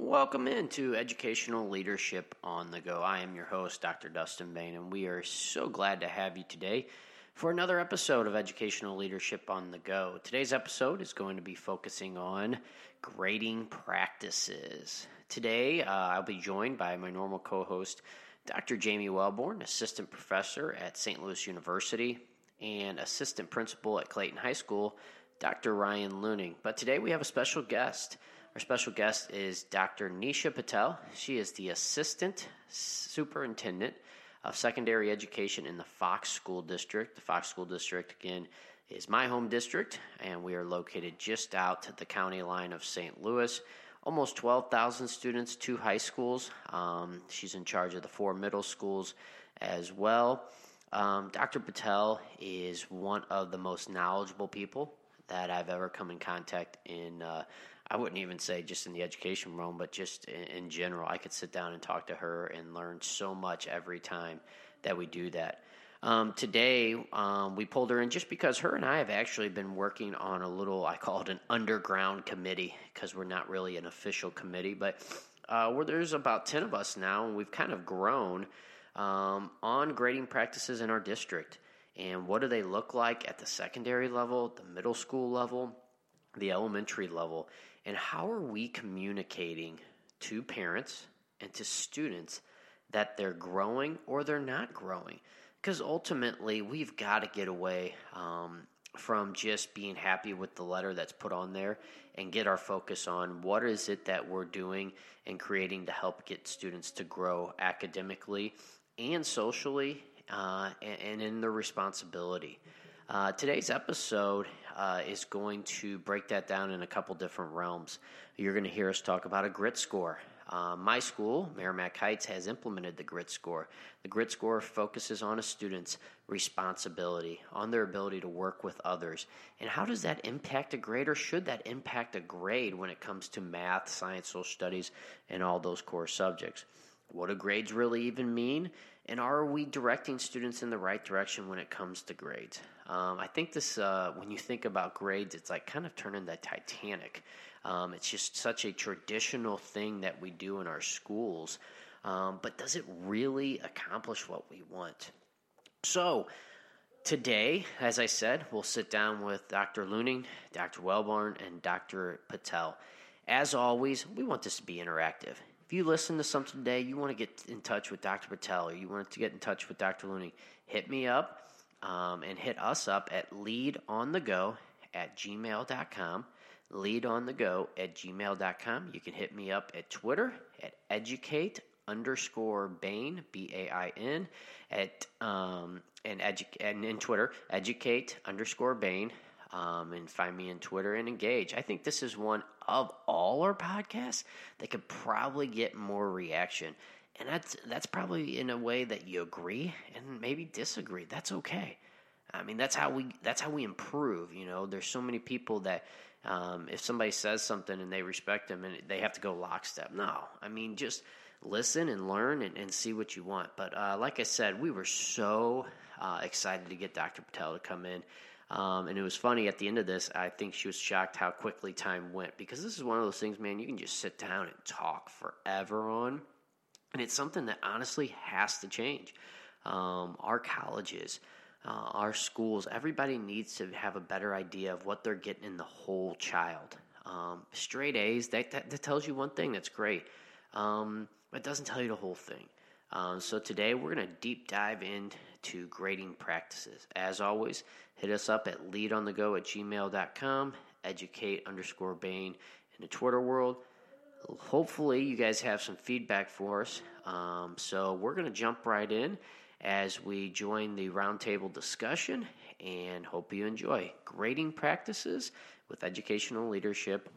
Welcome into Educational Leadership on the Go. I am your host, Dr. Dustin Bain, and we are so glad to have you today for another episode of Educational Leadership on the Go. Today's episode is going to be focusing on grading practices. Today, uh, I'll be joined by my normal co host, Dr. Jamie Wellborn, assistant professor at St. Louis University and assistant principal at Clayton High School, Dr. Ryan Looning. But today we have a special guest. Our special guest is Dr. Nisha Patel. She is the assistant superintendent of secondary education in the Fox School District. The Fox School District, again, is my home district, and we are located just out the county line of St. Louis. Almost 12,000 students, two high schools. Um, she's in charge of the four middle schools as well. Um, Dr. Patel is one of the most knowledgeable people that I've ever come in contact in. Uh, I wouldn't even say just in the education realm, but just in, in, general. I could sit down and talk to her and learn so much every time that we do that. Um, today, um, we pulled her in just because her and I have actually been working on a little, I call it an underground committee because we're not really an official committee, but uh, where there's about 10 of us now, and we've kind of grown um, on grading practices in our district. And what do they look like at the secondary level, the middle school level, the elementary level? And how are we communicating to parents and to students that they're growing or they're not growing? Because ultimately, we've got to get away um, from just being happy with the letter that's put on there and get our focus on what is it that we're doing and creating to help get students to grow academically and socially uh, and, and, in their responsibility. Uh, today's episode uh, is going to break that down in a couple different realms. You're going to hear us talk about a grit score. Uh, my school, Meramec Heights, has implemented the grit score. The grit score focuses on a student's responsibility, on their ability to work with others. And how does that impact a grade, or should that impact a grade when it comes to math, science, social studies, and all those core subjects? What do grades really even mean? And are we directing students in the right direction when it comes to grades? Um, I think this, uh, when you think about grades, it's like kind of turning the Titanic. Um, it's just such a traditional thing that we do in our schools. Um, but does it really accomplish what we want? So, today, as I said, we'll sit down with Dr. Looning, Dr. Wellborn, and Dr. Patel. As always, we want this to be interactive if you listen to something today, you want to get in touch with Dr. Patel or you want to get in touch with Dr. Looney, hit me up um, and hit us up at leadonthego at gmail.com. Leadonthego at gmail.com. You can hit me up at Twitter at educate underscore Bain, B A I N, at um, and, edu- and in Twitter, educate underscore Bain um, and find me on Twitter and engage. I think this is one of all our podcasts that could probably get more reaction. And that's that's probably in a way that you agree and maybe disagree. That's okay. I mean, that's how we that's how we improve. You know, there's so many people that um, if somebody says something and they respect them and they have to go lockstep. No, I mean just listen and learn and, and see what you want. But uh, like I said, we were so uh, excited to get Dr. Patel to come in. Um, and it was funny at the end of this, I think she was shocked how quickly time went because this is one of those things, man, you can just sit down and talk forever on. And it's something that honestly has to change. Um, our colleges, uh, our schools, everybody needs to have a better idea of what they're getting in the whole child. Um, straight A's, that, that, that, tells you one thing, that's great. Um, but it doesn't tell you the whole thing. Um, so today we're going to deep dive into grading practices. As always, hit us up at leadonthego at gmail.com, educate underscore Bain in the Twitter world. Hopefully, you guys have some feedback for us. Um, so we're going to jump right in as we join the roundtable discussion and hope you enjoy grading practices with educational leadership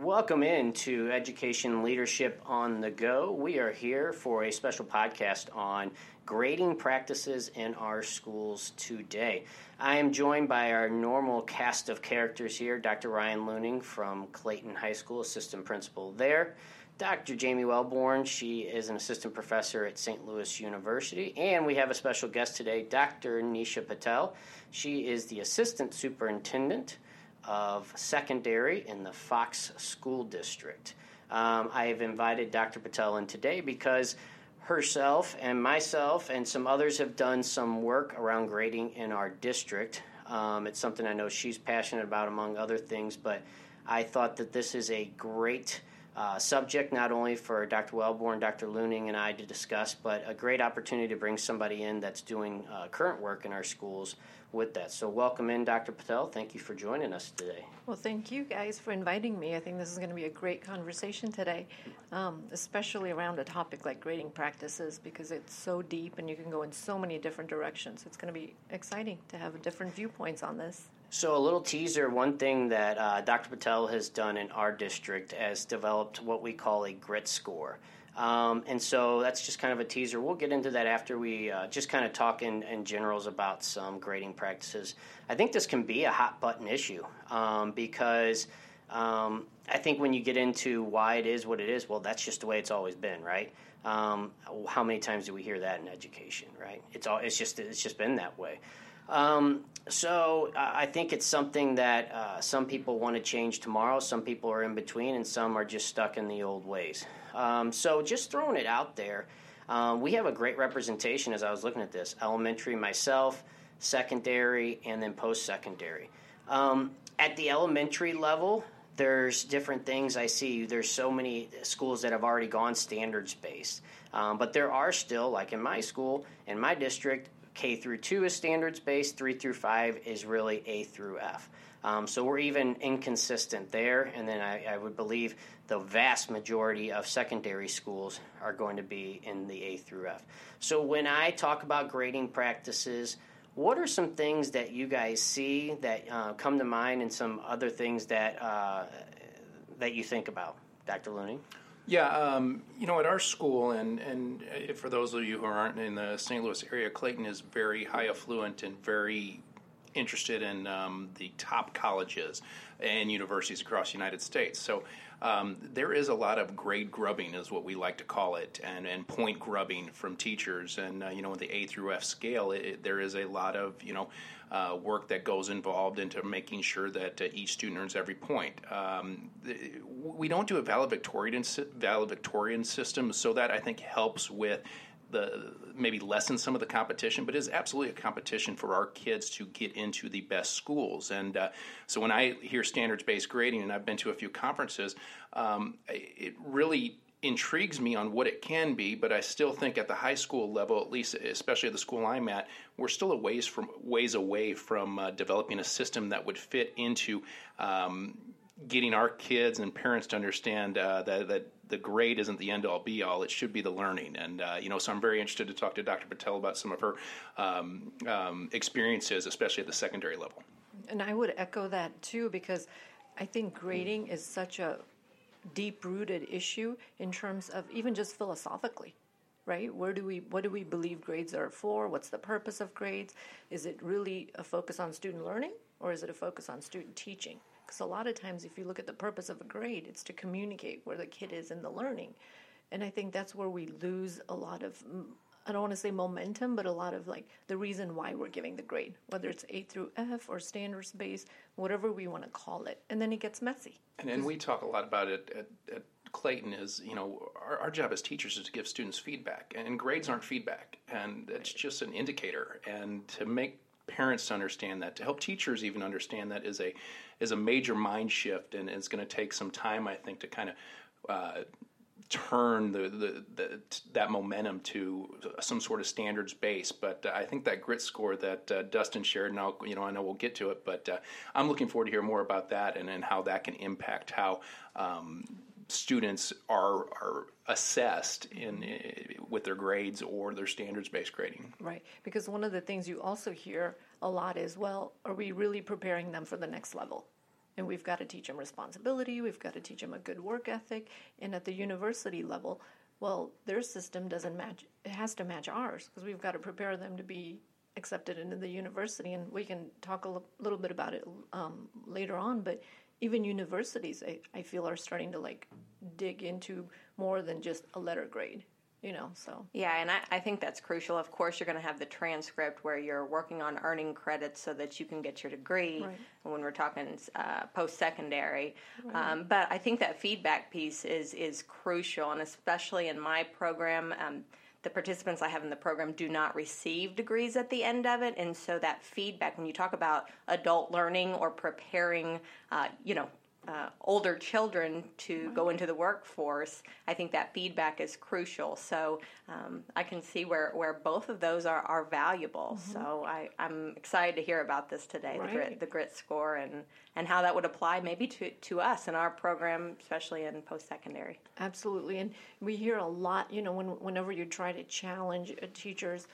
Welcome in to Education Leadership on the Go. We are here for a special podcast on grading practices in our schools today. I am joined by our normal cast of characters here Dr. Ryan Looning from Clayton High School, assistant principal there. Dr. Jamie Wellborn, she is an assistant professor at St. Louis University. And we have a special guest today, Dr. Nisha Patel. She is the assistant superintendent of Secondary in the Fox School District. Um, I have invited Dr. Patel in today because herself and myself and some others have done some work around grading in our district. Um, it's something I know she's passionate about, among other things, but I thought that this is a great uh, subject, not only for Dr. Wellborn, Dr. Looning, and I to discuss, but a great opportunity to bring somebody in that's doing uh, current work in our schools with that. So, welcome in, Dr. Patel. Thank you for joining us today. Well, thank you guys for inviting me. I think this is going to be a great conversation today, um, especially around a topic like grading practices because it's so deep and you can go in so many different directions. It's going to be exciting to have different viewpoints on this. So, a little teaser one thing that uh, Dr. Patel has done in our district has developed what we call a grit score. Um, and so that's just kind of a teaser. We'll get into that after we uh, just kind of talk in, in, generals about some grading practices. I think this can be a hot button issue um, because um, I think when you get into why it is what it is, well, that's just the way it's always been, right? Um, how many times do we hear that in education, right? It's all it's just it's just been that way. Um, so I think it's something that uh, some people want to change tomorrow. Some people are in between, and some are just stuck in the old ways. Um, so just throwing it out there, um, we have a great representation as I was looking at this elementary, myself, secondary, and then post secondary. Um, at the elementary level, there's different things I see. There's so many schools that have already gone standards based. Um, but there are still, like in my school, in my district, K through 2 is standards based, 3 through 5 is really A through F. Um, so we're even inconsistent there. And then I, I, would believe the vast majority of secondary schools are going to be in the A through F. So when I talk about grading practices, what are some things that you guys see that uh, come to mind, and some other things that uh, that you think about, Dr. Looney? Yeah, um, you know, at our school, and and for those of you who aren't in the St. Louis area, Clayton is very high affluent and very interested in um, the top colleges and universities across the United States. So um, there is a lot of grade grubbing, is what we like to call it, and, and point grubbing from teachers. And uh, you know, the A through F scale, it, it, there is a lot of you know uh, work that goes involved into making sure that uh, each student earns every point. Um, we don't do a valedictorian valedictorian system, so that I think helps with the maybe lessen some of the competition, but is absolutely a competition for our kids to get into the best schools. And uh, so when I hear standards based grading, and I've been to a few conferences, um, it really intrigues me on what it can be, but I still think at the high school level, at least, especially at the school I'm at, we're still a ways from ways away from uh, developing a system that would fit into um, getting our kids and parents to understand uh, that that the grade isn't the end all be all. It should be the learning. And, uh, you know, so I'm very interested to talk to Dr. Patel about some of her um, um, experiences, especially at the secondary level. And I would echo that too, because I think grading is such a deep rooted issue in terms of even just philosophically right where do we what do we believe grades are for what's the purpose of grades is it really a focus on student learning or is it a focus on student teaching because a lot of times, if you look at the purpose of a grade, it's to communicate where the kid is in the learning. And I think that's where we lose a lot of, I don't want to say momentum, but a lot of like the reason why we're giving the grade, whether it's A through F or standards based, whatever we want to call it. And then it gets messy. And then we talk a lot about it at, at Clayton is, you know, our, our, job as teachers is to give students feedback, and grades aren't feedback, and it's just an indicator. And to make parents to understand that, to help teachers even understand that is a is a major mind shift, and it's going to take some time, I think, to kind of uh, turn the, the, the, that momentum to some sort of standards base. But uh, I think that grit score that uh, Dustin shared, and I'll, you know, I know we'll get to it, but uh, I'm looking forward to hear more about that and, and how that can impact how um, students are are assessed in, in, with their grades or their standards based grading. Right, because one of the things you also hear a lot is, well, are we really preparing them for the next level? And we've got to teach them responsibility. We've got to teach them a good work ethic. And at the university level, well, their system doesn't match. It has to match ours because we've got to prepare them to be accepted into the university. And we can talk a l- little bit about it um, later on. But even universities, I, I feel, are starting to like dig into more than just a letter grade, you know, so. Yeah, and I, I think that's crucial. Of course, you're going to have the transcript where you're working on earning credits so that you can get your degree Right. when we're talking uh, post secondary. Um, but I think that feedback piece is, is crucial, and especially in my program. Um, the participants I have in the program do not receive degrees at the end of it, and so that feedback, when you talk about adult learning or preparing, uh, you know, uh, older children to go into the workforce, I think that feedback is crucial. So um, I can see where, where both of those are, are valuable. So I, I'm excited to hear about this today, the grit the grit score and, and how that would apply maybe to, to us in our program, especially in post secondary. Absolutely, and we hear a lot. You know, when whenever you try to challenge teacher's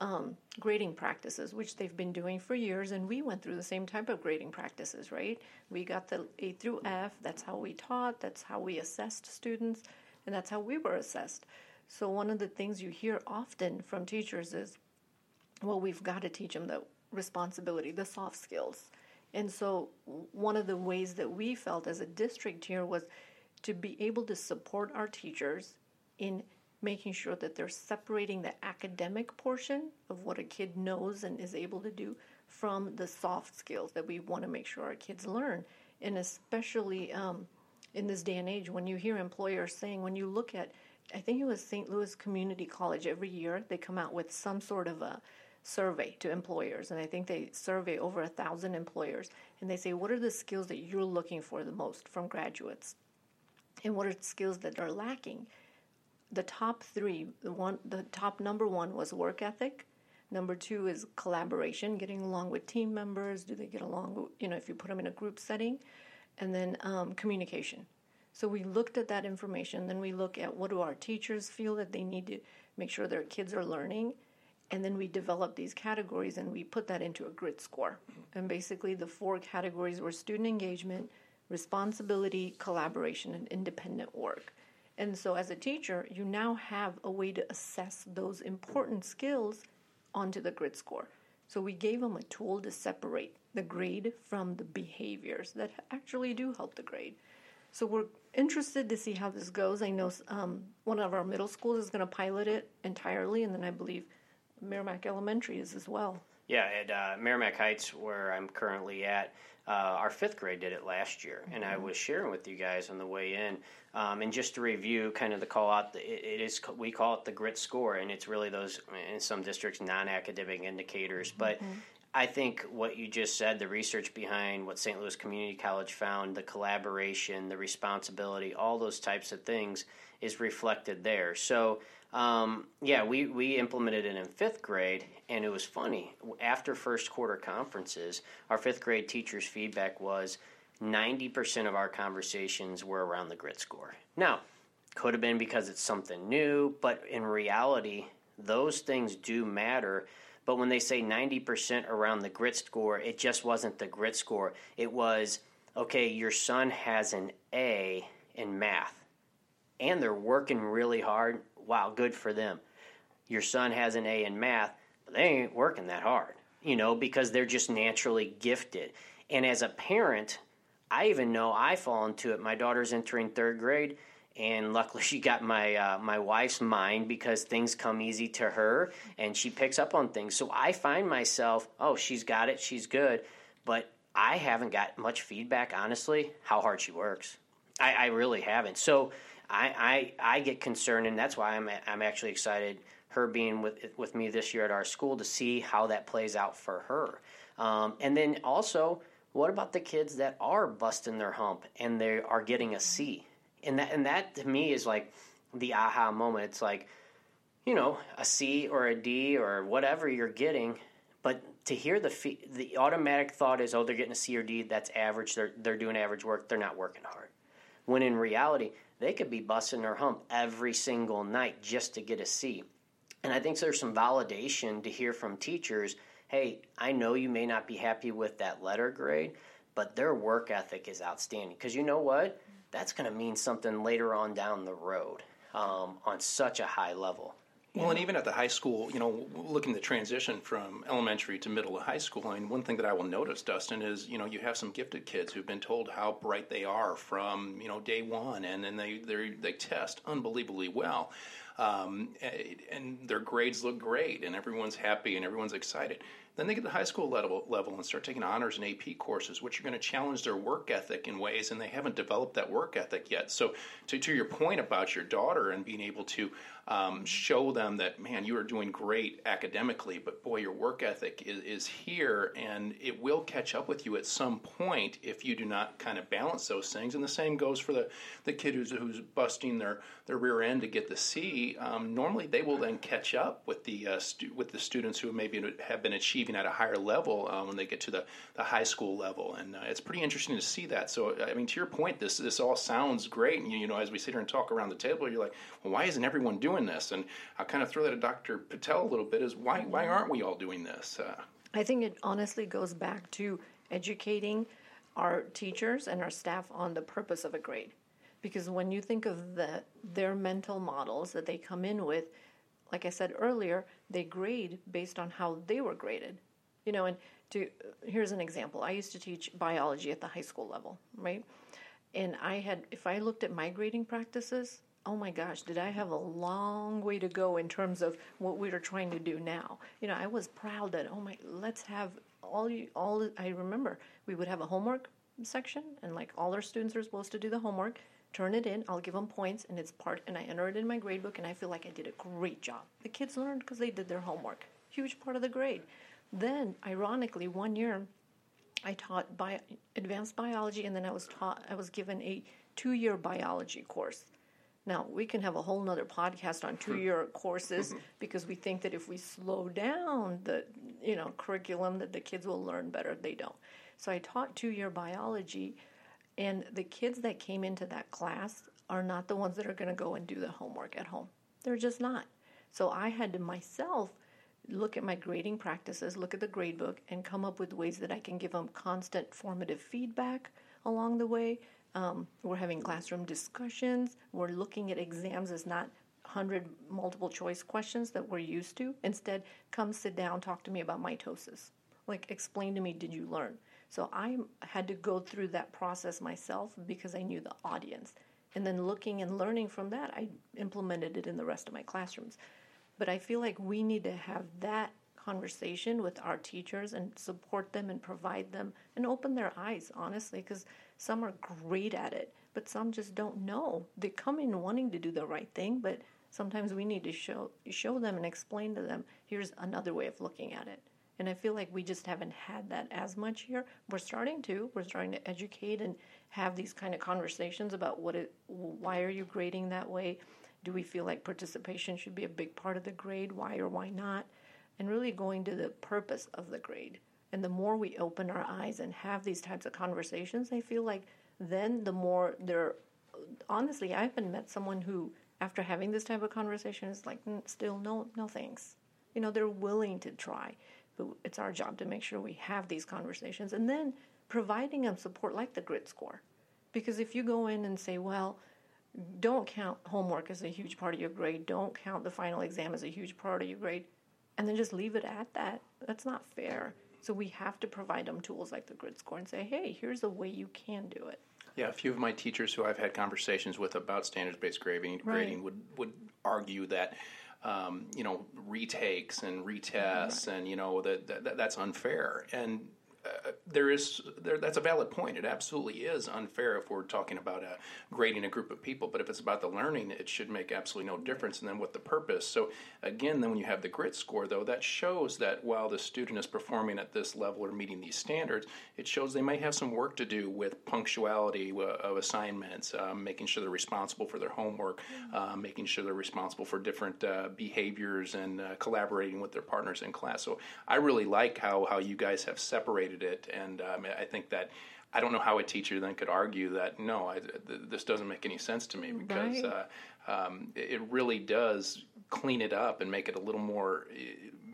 um, grading practices, which they've been doing for years, and we went through the same type of grading practices, right? We got the A through F. That's how we taught. That's how we assessed students, and that's how we were assessed. So one of the things you hear often from teachers is, well, we've got to teach them the responsibility, the soft skills. And so, one of the ways that we felt as a district here was to be able to support our teachers in making sure that they're separating the academic portion of what a kid knows and is able to do from the soft skills that we want to make sure our kids learn. And especially um, in this day and age, when you hear employers saying, when you look at, I think it was St. Louis Community College every year, they come out with some sort of a survey to employers, and I think they survey over a thousand employers, and they say, what are the skills that you're looking for the most from graduates, and what are skills that are lacking? The top three, the one, the top number one was work ethic. Number two is collaboration, getting along with team members. Do they get along? You know, if you put them in a group setting, and then um, communication. So we looked at that information. Then we look at what do our teachers feel that they need to make sure their kids are learning, and then we develop these categories and we put that into a grit score. And basically, the four categories were student engagement, responsibility, collaboration, and independent work. And so, as a teacher, you now have a way to assess those important skills onto the grit score. So, we gave them a tool to separate the grade from the behaviors that actually do help the grade. So, we're interested to see how this goes. I know um, one of our middle schools is going to pilot it entirely, and then I believe Meramec Elementary is as well. Yeah, at uh, Meramec Heights, where I'm currently at, uh, our fifth grade did it last year, and I was sharing with you guys on the way in. Um, and just to review, kind of the call out, it, it is we call it the grit score, and it's really those in some districts non-academic indicators. But I think what you just said, the research behind what St. Louis Community College found, the collaboration, the responsibility, all those types of things is reflected there. So, um, yeah, we, we implemented it in fifth grade, and it was funny. After first quarter conferences, our fifth grade teachers' feedback was 90% of our conversations were around the grit score. Now, could have been because it's something new, but in reality, those things do matter. But when they say 90% around the grit score, it just wasn't the grit score. It was, okay, your son has an A in math and they're working really hard. Wow, good for them. Your son has an A in math, but they ain't working that hard, you know, because they're just naturally gifted. And as a parent, I even know I fall into it. My daughter's entering third grade, and luckily she got my uh, my wife's mind because things come easy to her, and she picks up on things. So I find myself, oh, she's got it, she's good, but I haven't got much feedback, honestly, how hard she works. I, I really haven't. So I, I I get concerned, and that's why I'm I'm actually excited her being with with me this year at our school to see how that plays out for her. Um, and then also, what about the kids that are busting their hump and they are getting a C? And that and that to me is like the aha moment. It's like, you know, a C or a D or whatever you're getting, but to hear the the automatic thought is, oh, they're getting a C or D. That's average. They're they're doing average work. They're not working hard. When in reality, they could be busting their hump every single night just to get a C. And I think there's some validation to hear from teachers hey, I know you may not be happy with that letter grade, but their work ethic is outstanding. Because you know what? That's going to mean something later on down the road um, on such a high level. Well, and even at the high school, you know, looking the transition from elementary to middle to high school, I mean, one thing that I will notice, Dustin, is you know you have some gifted kids who've been told how bright they are from you know day one, and then they they they test unbelievably well, um, and their grades look great, and everyone's happy and everyone's excited. Then they get to the high school level, level and start taking honors and AP courses, which are going to challenge their work ethic in ways, and they haven't developed that work ethic yet. So, to, to your point about your daughter and being able to um, show them that, man, you are doing great academically, but boy, your work ethic is, is here, and it will catch up with you at some point if you do not kind of balance those things. And the same goes for the, the kid who's, who's busting their, their rear end to get the C. Um, normally, they will then catch up with the uh, stu- with the students who maybe have been achieving achieving at a higher level uh, when they get to the, the high school level. And uh, it's pretty interesting to see that. So, I mean, to your point, this this all sounds great. And, you, you know, as we sit here and talk around the table, you're like, well, why isn't everyone doing this? And I'll kind of throw that at Dr. Patel a little bit is why, why aren't we all doing this? Uh, I think it honestly goes back to educating our teachers and our staff on the purpose of a grade. Because when you think of the, their mental models that they come in with, like I said earlier, they grade based on how they were graded. You know, and to here's an example. I used to teach biology at the high school level, right? And I had if I looked at my grading practices, oh my gosh, did I have a long way to go in terms of what we are trying to do now? You know, I was proud that oh my, let's have all you all I remember we would have a homework section and like all our students are supposed to do the homework turn it in. I'll give them points, and it's part. And I enter it in my grade book, and I feel like I did a great job. The kids learned because they did their homework. Huge part of the grade. Then, ironically, one year, I taught bio, advanced biology, and then I was taught. I was given a two-year biology course. Now we can have a whole nother podcast on two-year courses mm-hmm. because we think that if we slow down the you know curriculum that the kids will learn better. They don't. So I taught two-year biology and the kids that came into that class are not the ones that are going to go and do the homework at home. They're just not. So I had to myself look at my grading practices, look at the grade book, and come up with ways that I can give them constant formative feedback along the way. Um, we're having classroom discussions. We're looking at exams as not 100 multiple choice questions that we're used to. Instead, come sit down, talk to me about mitosis. Like, explain to me, did you learn? So I had to go through that process myself because I knew the audience. And then looking and learning from that, I implemented it in the rest of my classrooms. But I feel like we need to have that conversation with our teachers and support them and provide them and open their eyes, honestly, because some are great at it, but some just don't know. They come in wanting to do the right thing, but sometimes we need to show show them and explain to them here's another way of looking at it. And I feel like we just haven't had that as much here. We're starting to. We're starting to educate and have these kind of conversations about what it, why are you grading that way? Do we feel like participation should be a big part of the grade? Why or why not? And really going to the purpose of the grade. And the more we open our eyes and have these types of conversations, I feel like then the more they're honestly, I haven't met someone who, after having this type of conversation, is like, mm, still no, no thanks. You know, they're willing to try. But it's our job to make sure we have these conversations and then providing them support like the grit score. Because if you go in and say, well, don't count homework as a huge part of your grade, don't count the final exam as a huge part of your grade, and then just leave it at that, that's not fair. So we have to provide them tools like the grit score and say, hey, here's a way you can do it. Yeah, a few of my teachers who I've had conversations with about standards-based grading, right. grading would, would argue that um, you know retakes and retests, right. and you know that, that that's unfair. And uh, there is there, that's a valid point. It absolutely is unfair if we're talking about a, grading a group of people. But if it's about the learning, it should make absolutely no difference. And then what the purpose? So again, then when you have the grit score, though, that shows that while the student is performing at this level or meeting these standards, it shows they may have some work to do with punctuality uh, of assignments, um, making sure they're responsible for their homework, uh, making sure they're responsible for different uh, behaviors and uh, collaborating with their partners in class. So I really like how how you guys have separated it, and um, I think that I don't know how a teacher then could argue that no, I, th- this doesn't make any sense to me because right. uh, um, it really does clean it up and make it a little more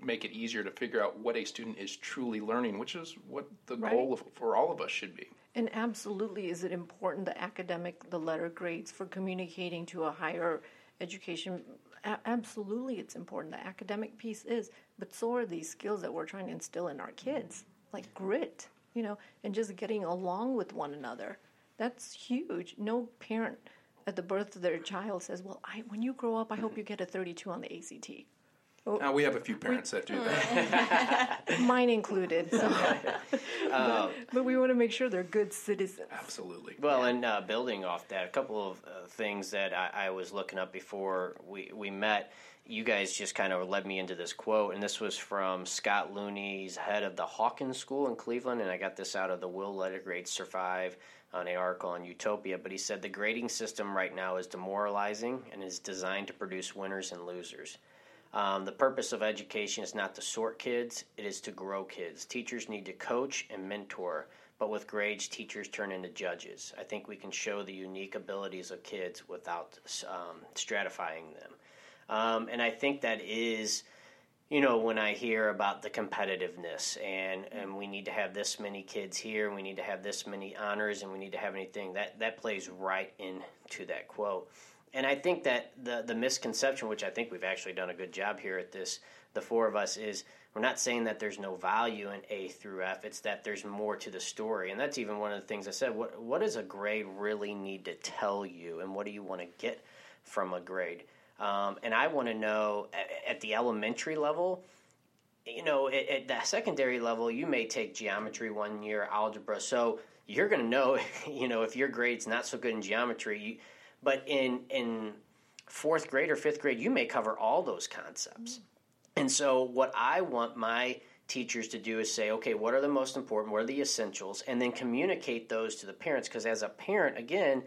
make it easier to figure out what a student is truly learning, which is what the right. goal of, for all of us should be. And absolutely, is it important the academic, the letter grades for communicating to a higher education a- absolutely it's important. The academic piece is, but so are these skills that we're trying to instill in our kids, like grit, you know, and just getting along with one another. That's huge. No parent at the birth of their child says, "Well, I, when you grow up, I hope you get a 32 on the ACT." Now, we have a few parents that do that. Mine included. So. but, but we want to make sure they're good citizens. Absolutely. Well, and uh, building off that, a couple of uh, things that I, I was looking up before we, we met, you guys just kind of led me into this quote, and this was from Scott Looney's head of the Hawken School in Cleveland, and I got this out of the Will Letter Grades Survive on an article on Edutopia, but he said the grading system right now is demoralizing and is designed to produce winners and losers. Um, the purpose of education is not to sort kids, it is to grow kids. Teachers need to coach and mentor, but with grades, teachers turn into judges. I think we can show the unique abilities of kids without um, stratifying them. Um, and I think that is, you know, when I hear about the competitiveness and, and we need to have this many kids here, we need to have this many honors, and we need to have anything, that, that plays right into that quote and I think that the the misconception, which I think we've actually done a good job here at this, the four of us, is we're not saying that there's no value in A through F. It's that there's more to the story, and that's even one of the things I said. What what does a grade really need to tell you, and what do you want to get from a grade? Um, and I want to know at, at, the elementary level. You know, at, at the secondary level, you may take geometry one year, algebra. So you're going to know, you know, if your grade's not so good in geometry. You, but in in fourth grade or fifth grade, you may cover all those concepts. And so, what I want my teachers to do is say, okay, what are the most important? What are the essentials? And then communicate those to the parents. Because as a parent, again,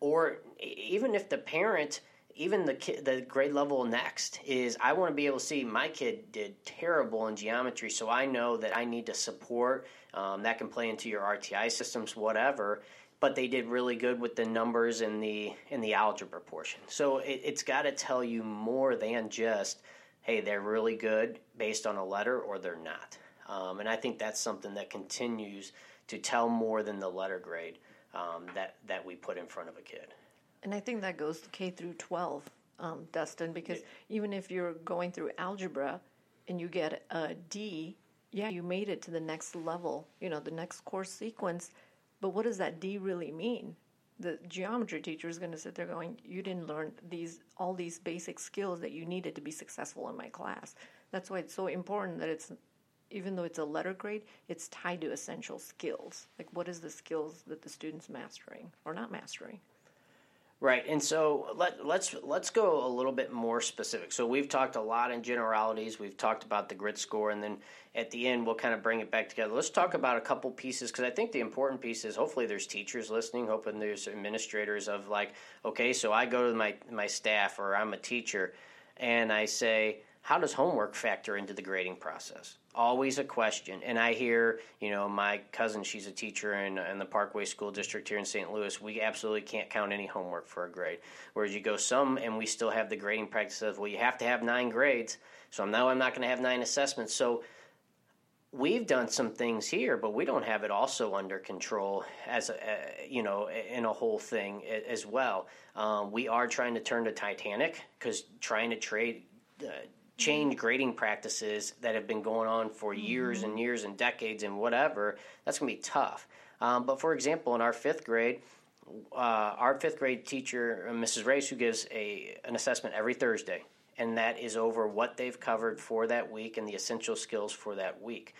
or even if the parent, even the the grade level next is, I want to be able to see my kid did terrible in geometry, so I know that I need to support. Um, that can play into your RTI systems, whatever but they did really good with the numbers in the in the algebra portion. So it, it's got to tell you more than just, hey, they're really good based on a letter or they're not. Um, and I think that's something that continues to tell more than the letter grade um, that that we put in front of a kid. And I think that goes to K through 12, um, Dustin, because yeah. even if you're going through algebra and you get a D, yeah, you made it to the next level, you know, the next course sequence but what does that D really mean? The geometry teacher is going to sit there going, "You didn't learn these all these basic skills that you needed to be successful in my class." That's why it's so important that it's even though it's a letter grade, it's tied to essential skills. Like what is the skills that the student's mastering or not mastering? Right, and so let, let's let's go a little bit more specific. So we've talked a lot in generalities. We've talked about the grit score, and then at the end we'll kind of bring it back together. Let's talk about a couple pieces because I think the important piece is hopefully there's teachers listening, hoping there's administrators of like, okay, so I go to my my staff or I'm a teacher, and I say, how does homework factor into the grading process? always a question. And I hear, you know, my cousin, she's a teacher in, in the Parkway School District here in St. Louis. We absolutely can't count any homework for a grade. Whereas you go some, and we still have the grading practice of, well, you have to have nine grades. So now I'm not going to have nine assessments. So we've done some things here, but we don't have it also under control as a, you know in a whole thing as well. Um, we are trying to turn to Titanic because trying to trade. Uh, change grading practices that have been going on for years mm-hmm. and years and decades and whatever, that's going to be tough. Um, but for example, in our fifth grade, uh, our fifth grade teacher, uh, Mrs. Race, who gives a an assessment every Thursday, and that is over what they've covered for that week and the essential skills for that week.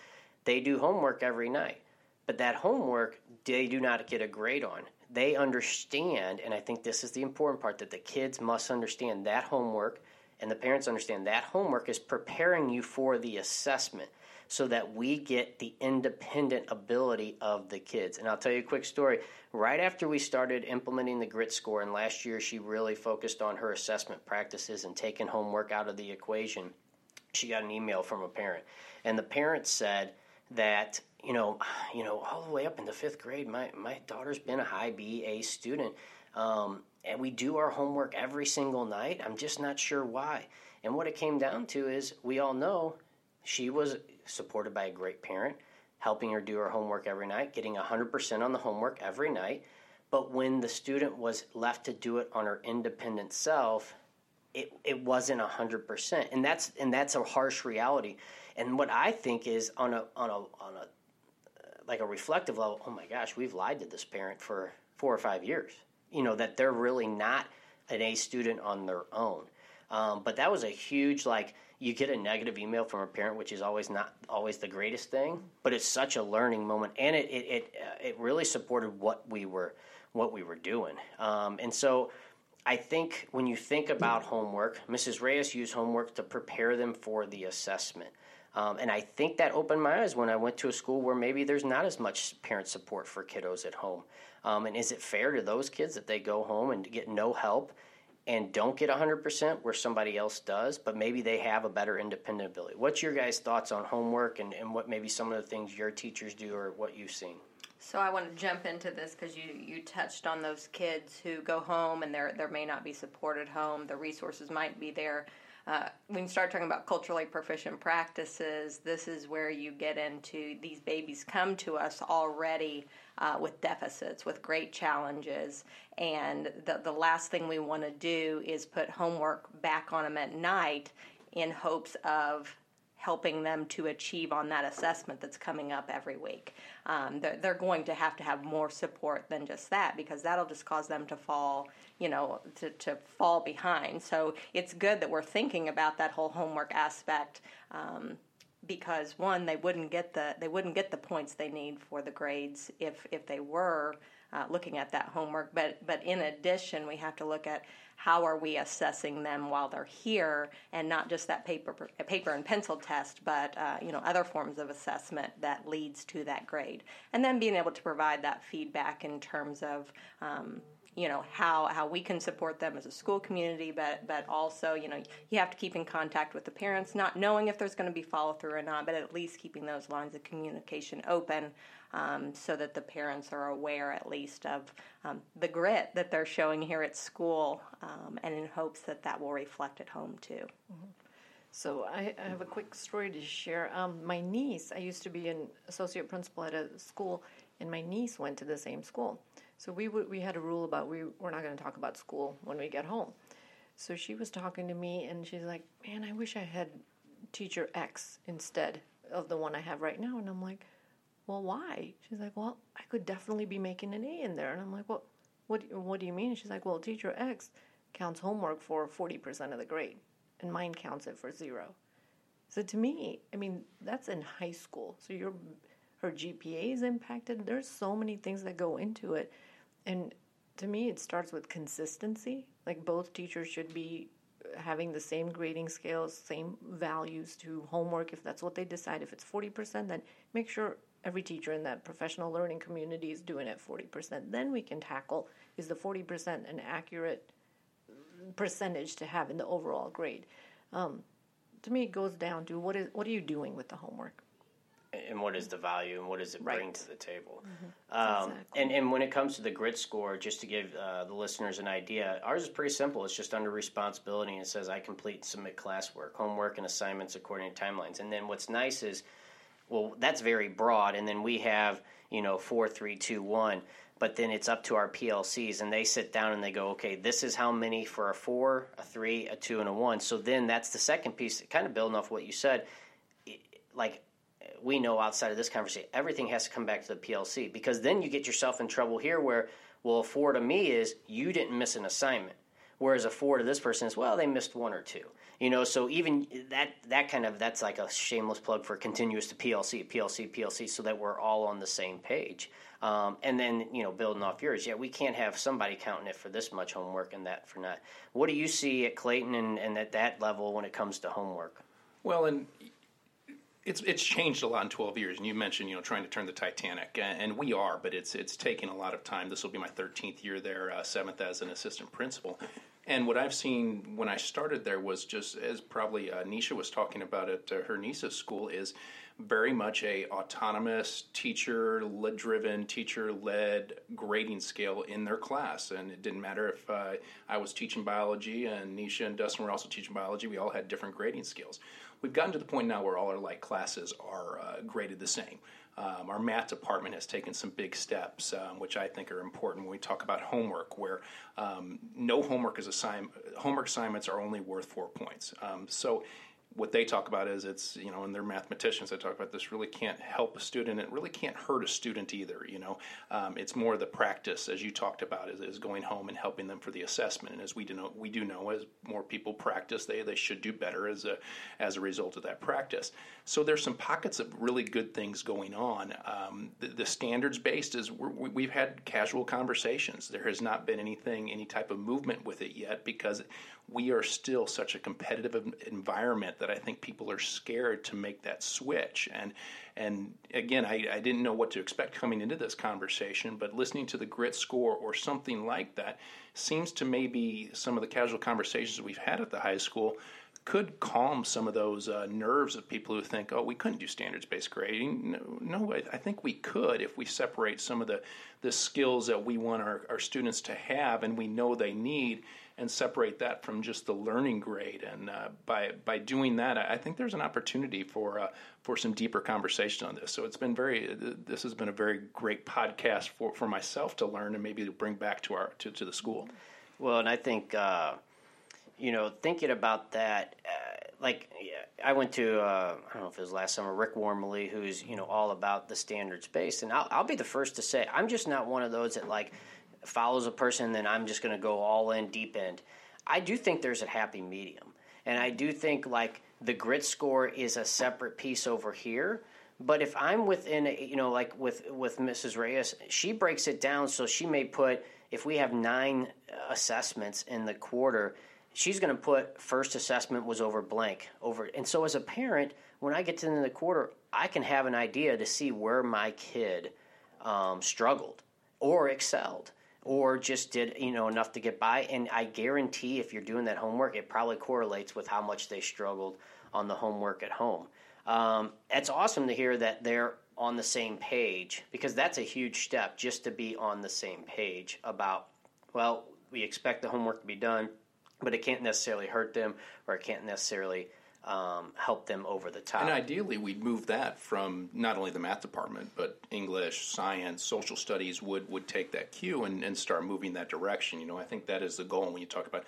They do homework every night, but that homework they do not get a grade on. They understand, and I think this is the important part that the kids must understand that homework and the parents understand that homework is preparing you for the assessment so that we get the independent ability of the kids. And I'll tell you a quick story. Right after we started implementing the grit score, and last year she really focused on her assessment practices and taking homework out of the equation, she got an email from a parent. And the parent said that, you know, you know, all the way up into fifth grade, my, my daughter's been a high B, A student. Um, and we do our homework every single night. I'm just not sure why. And what it came down to is we all know she was supported by a great parent, helping her do her homework every night, getting 100% on the homework every night. But when the student was left to do it on her independent self, it, it wasn't 100% and that's and that's a harsh reality and what i think is on a on a on a like a reflective level oh my gosh we've lied to this parent for four or five years you know that they're really not an a student on their own um, but that was a huge like you get a negative email from a parent which is always not always the greatest thing but it's such a learning moment and it it it, uh, it really supported what we were what we were doing um, and so I think when you think about homework, Mrs. Reyes used homework to prepare them for the assessment. Um, and I think that opened my eyes when I went to a school where maybe there's not as much parent support for kiddos at home. Um, and is it fair to those kids that they go home and get no help and don't get 100% where somebody else does, but maybe they have a better independent ability? What's your guys' thoughts on homework and, and what maybe some of the things your teachers do or what you've seen? So I want to jump into this because you, you touched on those kids who go home and there there may not be support at home. The resources might be there. Uh, when you start talking about culturally proficient practices, this is where you get into these babies come to us already uh, with deficits, with great challenges, and the the last thing we want to do is put homework back on them at night in hopes of helping them to achieve on that assessment that's coming up every week. Um, they're, they're, going to have to have more support than just that because that'll just cause them to fall, you know, to, to fall behind. So it's good that we're thinking about that whole homework aspect. Um, because one, they wouldn't get the they wouldn't get the points they need for the grades if if they were uh, looking at that homework. But but in addition, we have to look at how are we assessing them while they're here, and not just that paper paper and pencil test, but uh, you know other forms of assessment that leads to that grade, and then being able to provide that feedback in terms of. Um, you know how how we can support them as a school community but but also you know you have to keep in contact with the parents not knowing if there's going to be follow through or not but at least keeping those lines of communication open um, so that the parents are aware at least of um, the grit that they're showing here at school um, and in hopes that that will reflect at home too. Mm-hmm. So I, I, have a quick story to share. Um, my niece, I used to be an associate principal at a school, and my niece went to the same school. So we w- we had a rule about we we're not going to talk about school when we get home. So she was talking to me, and she's like, "Man, I wish I had teacher X instead of the one I have right now." And I'm like, well, why? She's like, well, I could definitely be making an A in there. And I'm like, well, what, what do you mean? She's like, well, teacher X counts homework for 40% of the grade, and mine counts it for zero. So to me, I mean, that's in high school. So your her GPA is impacted. There's so many things that go into it. And to me, it starts with consistency. Like both teachers should be having the same grading scales, same values to homework if that's what they decide. If it's 40%, then make sure every teacher in that professional learning community is doing it 40%. Then we can tackle is the 40% an accurate percentage to have in the overall grade. Um, to me, it goes down to what is what are you doing with the homework, and what is the value, and what does it right. bring to the table. Mm-hmm. Um, exactly. And and when it comes to the grit score, just to give uh, the listeners an idea, ours is pretty simple. It's just under responsibility, and it says I complete and submit classwork, homework, and assignments according to timelines. And then what's nice is well, that's very broad. And then we have, you know, four, three, two, one. But then it's up to our PLCs, and they sit down and they go, okay, this is how many for a four, a three, a two, and a one. So then that's the second piece, kind of building off what you said. Like, we know outside of this conversation, everything has to come back to the PLC because then you get yourself in trouble here where, well, a four to me is you didn't miss an assignment. Whereas a four to this person is, well, they missed one or two. You know, so even that that kind of that's like a shameless plug for continuous to PLC, PLC, PLC, so that we're all on the same page. Um, and then you know, building off yours, yeah, we can't have somebody counting it for this much homework and that for not. What do you see at Clayton and, and at that level when it comes to homework? Well, and it's it's changed a lot in 12 years and you mentioned you know trying to turn the titanic and we are but it's it's taken a lot of time this will be my 13th year there uh, seventh as an assistant principal and what I've seen when I started there was just as probably uh, Nisha was talking about at uh, her niece's school is very much a autonomous teacher driven teacher led grading scale in their class. And it didn't matter if uh, I was teaching biology and Nisha and Dustin were also teaching biology we all had different grading scales. We've gotten to the point now where all our like classes are uh, graded the same Um, our math department has taken some big steps, um, which I think are important when we talk about homework, where um, no homework is assigned. Homework assignments are only worth four points. Um, so what they talk about is it's you know and they're mathematicians they talk about this really can't help a student it really can't hurt a student either you know? Um, it's more the practice as you talked about is, is going home and helping them for the assessment and as we do know we do know as more people practice they they should do better as a as a result of that practice. So there's some pockets of really good things going on. Um, the, the, standards based is we have had casual conversations. There has not been anything any type of movement with it yet because we are still such a competitive environment that I think people are scared to make that switch. And and again, I, I didn't know what to expect coming into this conversation, but listening to the grit score or something like that seems to maybe some of the casual conversations we've had at the high school could calm some of those uh, nerves of people who think, oh, we couldn't do standards based grading. No, no I, I, think we could if we separate some of the, the skills that we want our, our students to have and we know they need and separate that from just the learning grade. And uh, by by doing that, I think there's an opportunity for uh, for some deeper conversation on this. So it's been very this has been a very great podcast for, for myself to learn and maybe to bring back to our to, to the school. Well, and I think uh, you know thinking about that. Uh, like I went to uh, I don't know if it was last summer Rick Wormeli who's you know all about the standards based and I'll, I'll be the first to say I'm just not one of those that like follows a person, then I'm just going to go all in deep end. I do think there's a happy medium. And I do think like the grit score is a separate piece over here. But if I'm within, a, you know, like with with Mrs. Reyes, she breaks it down. So she may put if we have nine assessments in the quarter, she's going to put first assessment was over blank over. And so as a parent, when I get to the end of the quarter, I can have an idea to see where my kid um, struggled or excelled or just did you know enough to get by. And i guarantee if you're doing that homework it probably correlates with how much they struggled on the homework at home. Um, it's awesome to hear that they're on the same page because that's a huge step just to be on the same page about well we expect the homework to be done but it can't necessarily hurt them or it can't necessarily um, help them over the top. And ideally, we'd move that from not only the math department, but English, science, social studies would, would take that cue and, and start moving that direction. You know, I think that is the goal when you talk about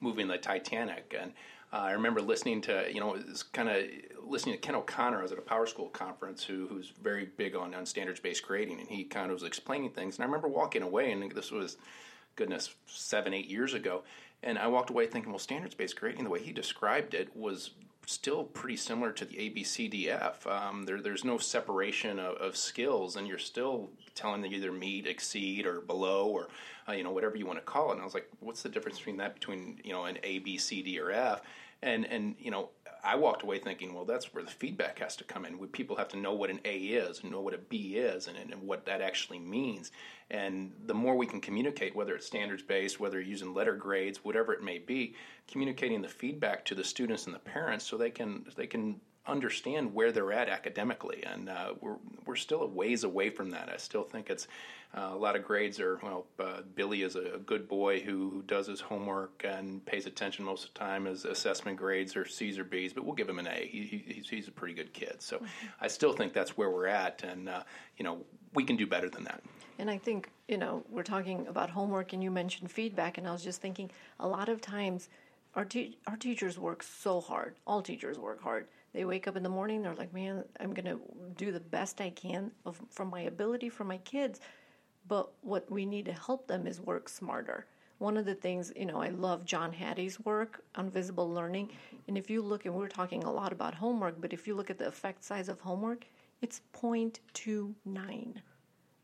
moving the Titanic. And uh, I remember listening to, you know, kind of listening to Ken O'Connor. I was at a PowerSchool conference who, who's very big on, on standards based grading, and he kind of was explaining things. And I remember walking away, and this was, goodness, seven, eight years ago. And I walked away thinking, well, standards based grading, the way he described it, was still pretty similar to the ABCDF. Um, there, there's no separation of, of, skills, and you're still telling them either meet, exceed, or below, or uh, you know whatever you want to call it. And I was like, what's the difference between that between you know an A, B, C, D, or F? And and you know I walked away thinking, well, that's where the feedback has to come in. People have to know what an A is, and know what a B is, and, and what that actually means. And the more we can communicate, whether it's standards based, whether you're using letter grades, whatever it may be, communicating the feedback to the students and the parents so they can they can understand where they're at academically. And uh, we're we're still a ways away from that. I still think it's uh, a lot of grades are, well, uh, Billy is a, good boy who, who, does his homework and pays attention most of the time. His assessment grades are C's or B's, but we'll give him an A. He, he's, he's, a pretty good kid. So mm-hmm. I still think that's where we're at. And, uh, you know, we can do better than that. And I think, you know, we're talking about homework and you mentioned feedback. And I was just thinking a lot of times our, te- our teachers work so hard. All teachers work hard. They wake up in the morning, they're like, man, I'm going to do the best I can of, from my ability for my kids but what we need to help them is work smarter. One of the things, you know, I love John Hattie's work on visible learning. Mm-hmm. And if you look, and we're talking a lot about homework, but if you look at the effect size of homework, it's 0.29,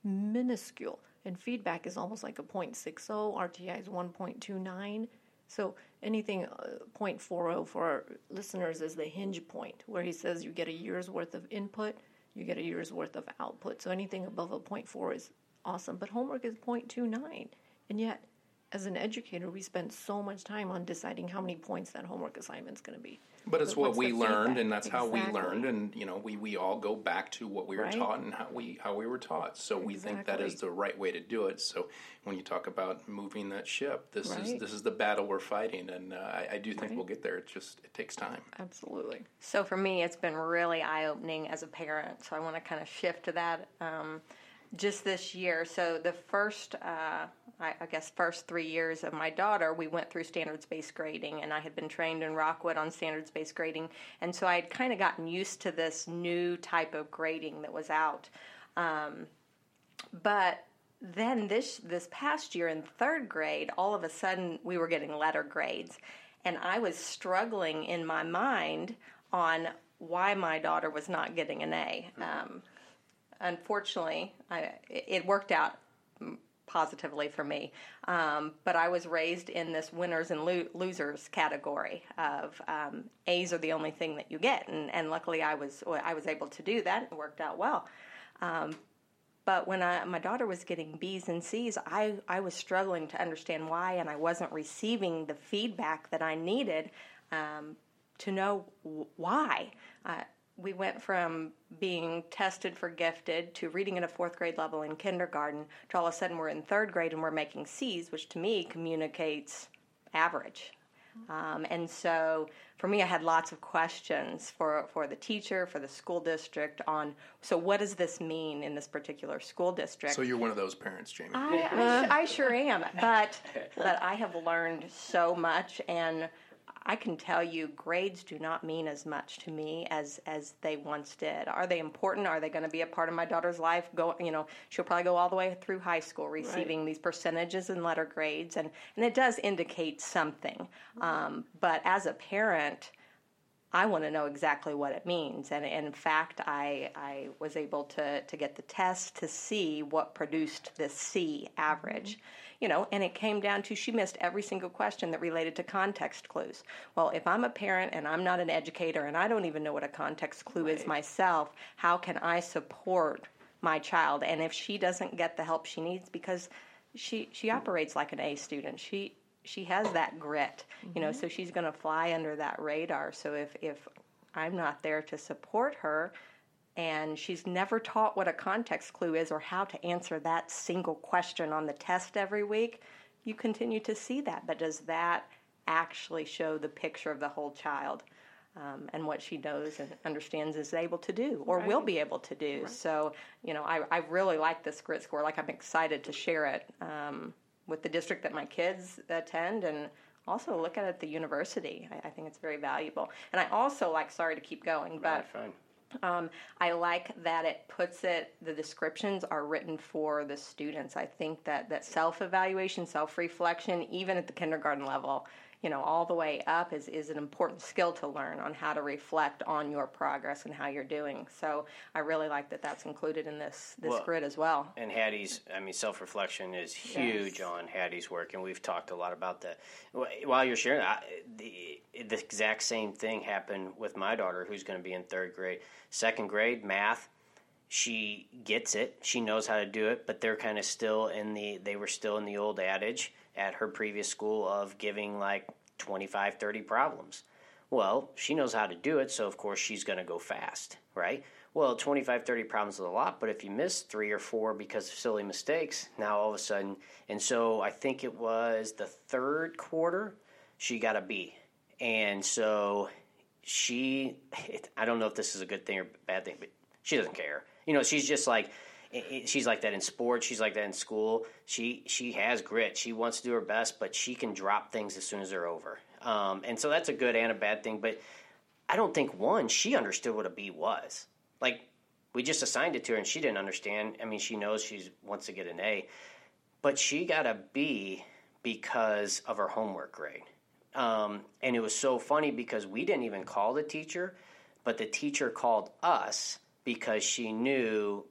minuscule. And feedback is almost like a 0.60, RTI is 1.29. So anything uh, 0.40 for our listeners is the hinge point, where he says you get a year's worth of input, you get a year's worth of output. So anything above a 0.4 is awesome. But homework is 0.29. And yet, as an educator, we spend so much time on deciding how many points that homework assignment's going to be. But it's But what we learned, feedback? and that's how we learned, and you know, we, we all go back to what we were Right. taught and how we how we were taught. So we think that is the right way to do it. So when you talk about moving that ship, this is this is the battle we're fighting, and uh, I, I do think Right. we'll get there. It just it takes time. Absolutely. So for me, it's been really eye opening as a parent. So I want to kind of shift to that um, just this year. So the first, uh, I, I guess, first three years of my daughter, we went through standards based grading, and I had been trained in Rockwood on standards based grading, and so I had kind of gotten used to this new type of grading that was out. Um, but then this this past year in third grade, all of a sudden we were getting letter grades, and I was struggling in my mind on why my daughter was not getting an A. Um, unfortunately, I, it worked out positively for me. Um, but I was raised in this winners and lo- losers category of um, A's are the only thing that you get, and, and luckily I was I was able to do that. It worked out well. Um, but when I, my daughter was getting B's and C's, I, I was struggling to understand why, and I wasn't receiving the feedback that I needed um, to know why. Uh, we went from being tested for gifted to reading at a fourth grade level in kindergarten to all of a sudden we're in third grade and we're making C's, which to me communicates average. Um, and so for me, I had lots of questions for, for the teacher, for the school district on so what does this mean in this particular school district? So you're one of those parents, Jamie. I, I, I sure am, but but I have learned so much, and I can tell you, grades do not mean as much to me as as they once did. Are they important? Are they going to be a part of my daughter's life? Go, you know, she'll probably go all the way through high school, receiving these percentages and letter grades, and and it does indicate something. Um, but as a parent. I want to know exactly what it means. And, and in fact, I, I was able to, to get the test to see what produced this C average. You know, and it came down to she missed every single question that related to context clues. Well, if I'm a parent and I'm not an educator and I don't even know what a context clue is myself, how can I support my child? And if she doesn't get the help she needs because she she operates like an A student. She she has that grit, you know, so mm-hmm. she's going to fly under that radar. So if if I'm not there to support her and she's never taught what a context clue is or how to answer that single question on the test every week, you continue to see that. But does that actually show the picture of the whole child? Um, and what she knows and understands is able to do or will be able to do. So, you know, I, I really like this grit score. Like, I'm excited to share it um, with the district that my kids attend and also look at it at the university. I, I think it's very valuable. And I also like, sorry to keep going, but Fine. Um, I like that it puts it. The descriptions are written for the students. I think that that self evaluation, self reflection, even at the kindergarten level, you know, all the way up, is is an important skill to learn on how to reflect on your progress and how you're doing. So I really like that that's included in this this Well, grid as well. And Hattie's, I mean, self reflection is huge Yes. on Hattie's work, and we've talked a lot about that. While you're sharing, I, the the exact same thing happened with my daughter, who's going to be in third grade, second grade math. She gets it. She knows how to do it, but they're kind of still in the. They were still in the old adage at her previous school of giving like 25, 30 problems. Well, she knows how to do it, so of course she's going to go fast, right? Well, 25, 30 problems is a lot, but if you miss three or four because of silly mistakes, now all of a sudden, and so I think it was the third quarter, she got a B. And so she, I don't know if this is a good thing or bad thing, but she doesn't care. You know, she's just like, she's like that in sports. She's like that in school. She she has grit. She wants to do her best, but she can drop things as soon as they're over. Um, and so that's a good and a bad thing. But I don't think one she understood what a B was. Like we just assigned it to her, and she didn't understand. I mean, she knows she wants to get an A, but she got a B because of her homework grade. Um, and it was so funny because we didn't even call the teacher, but the teacher called us because she knew,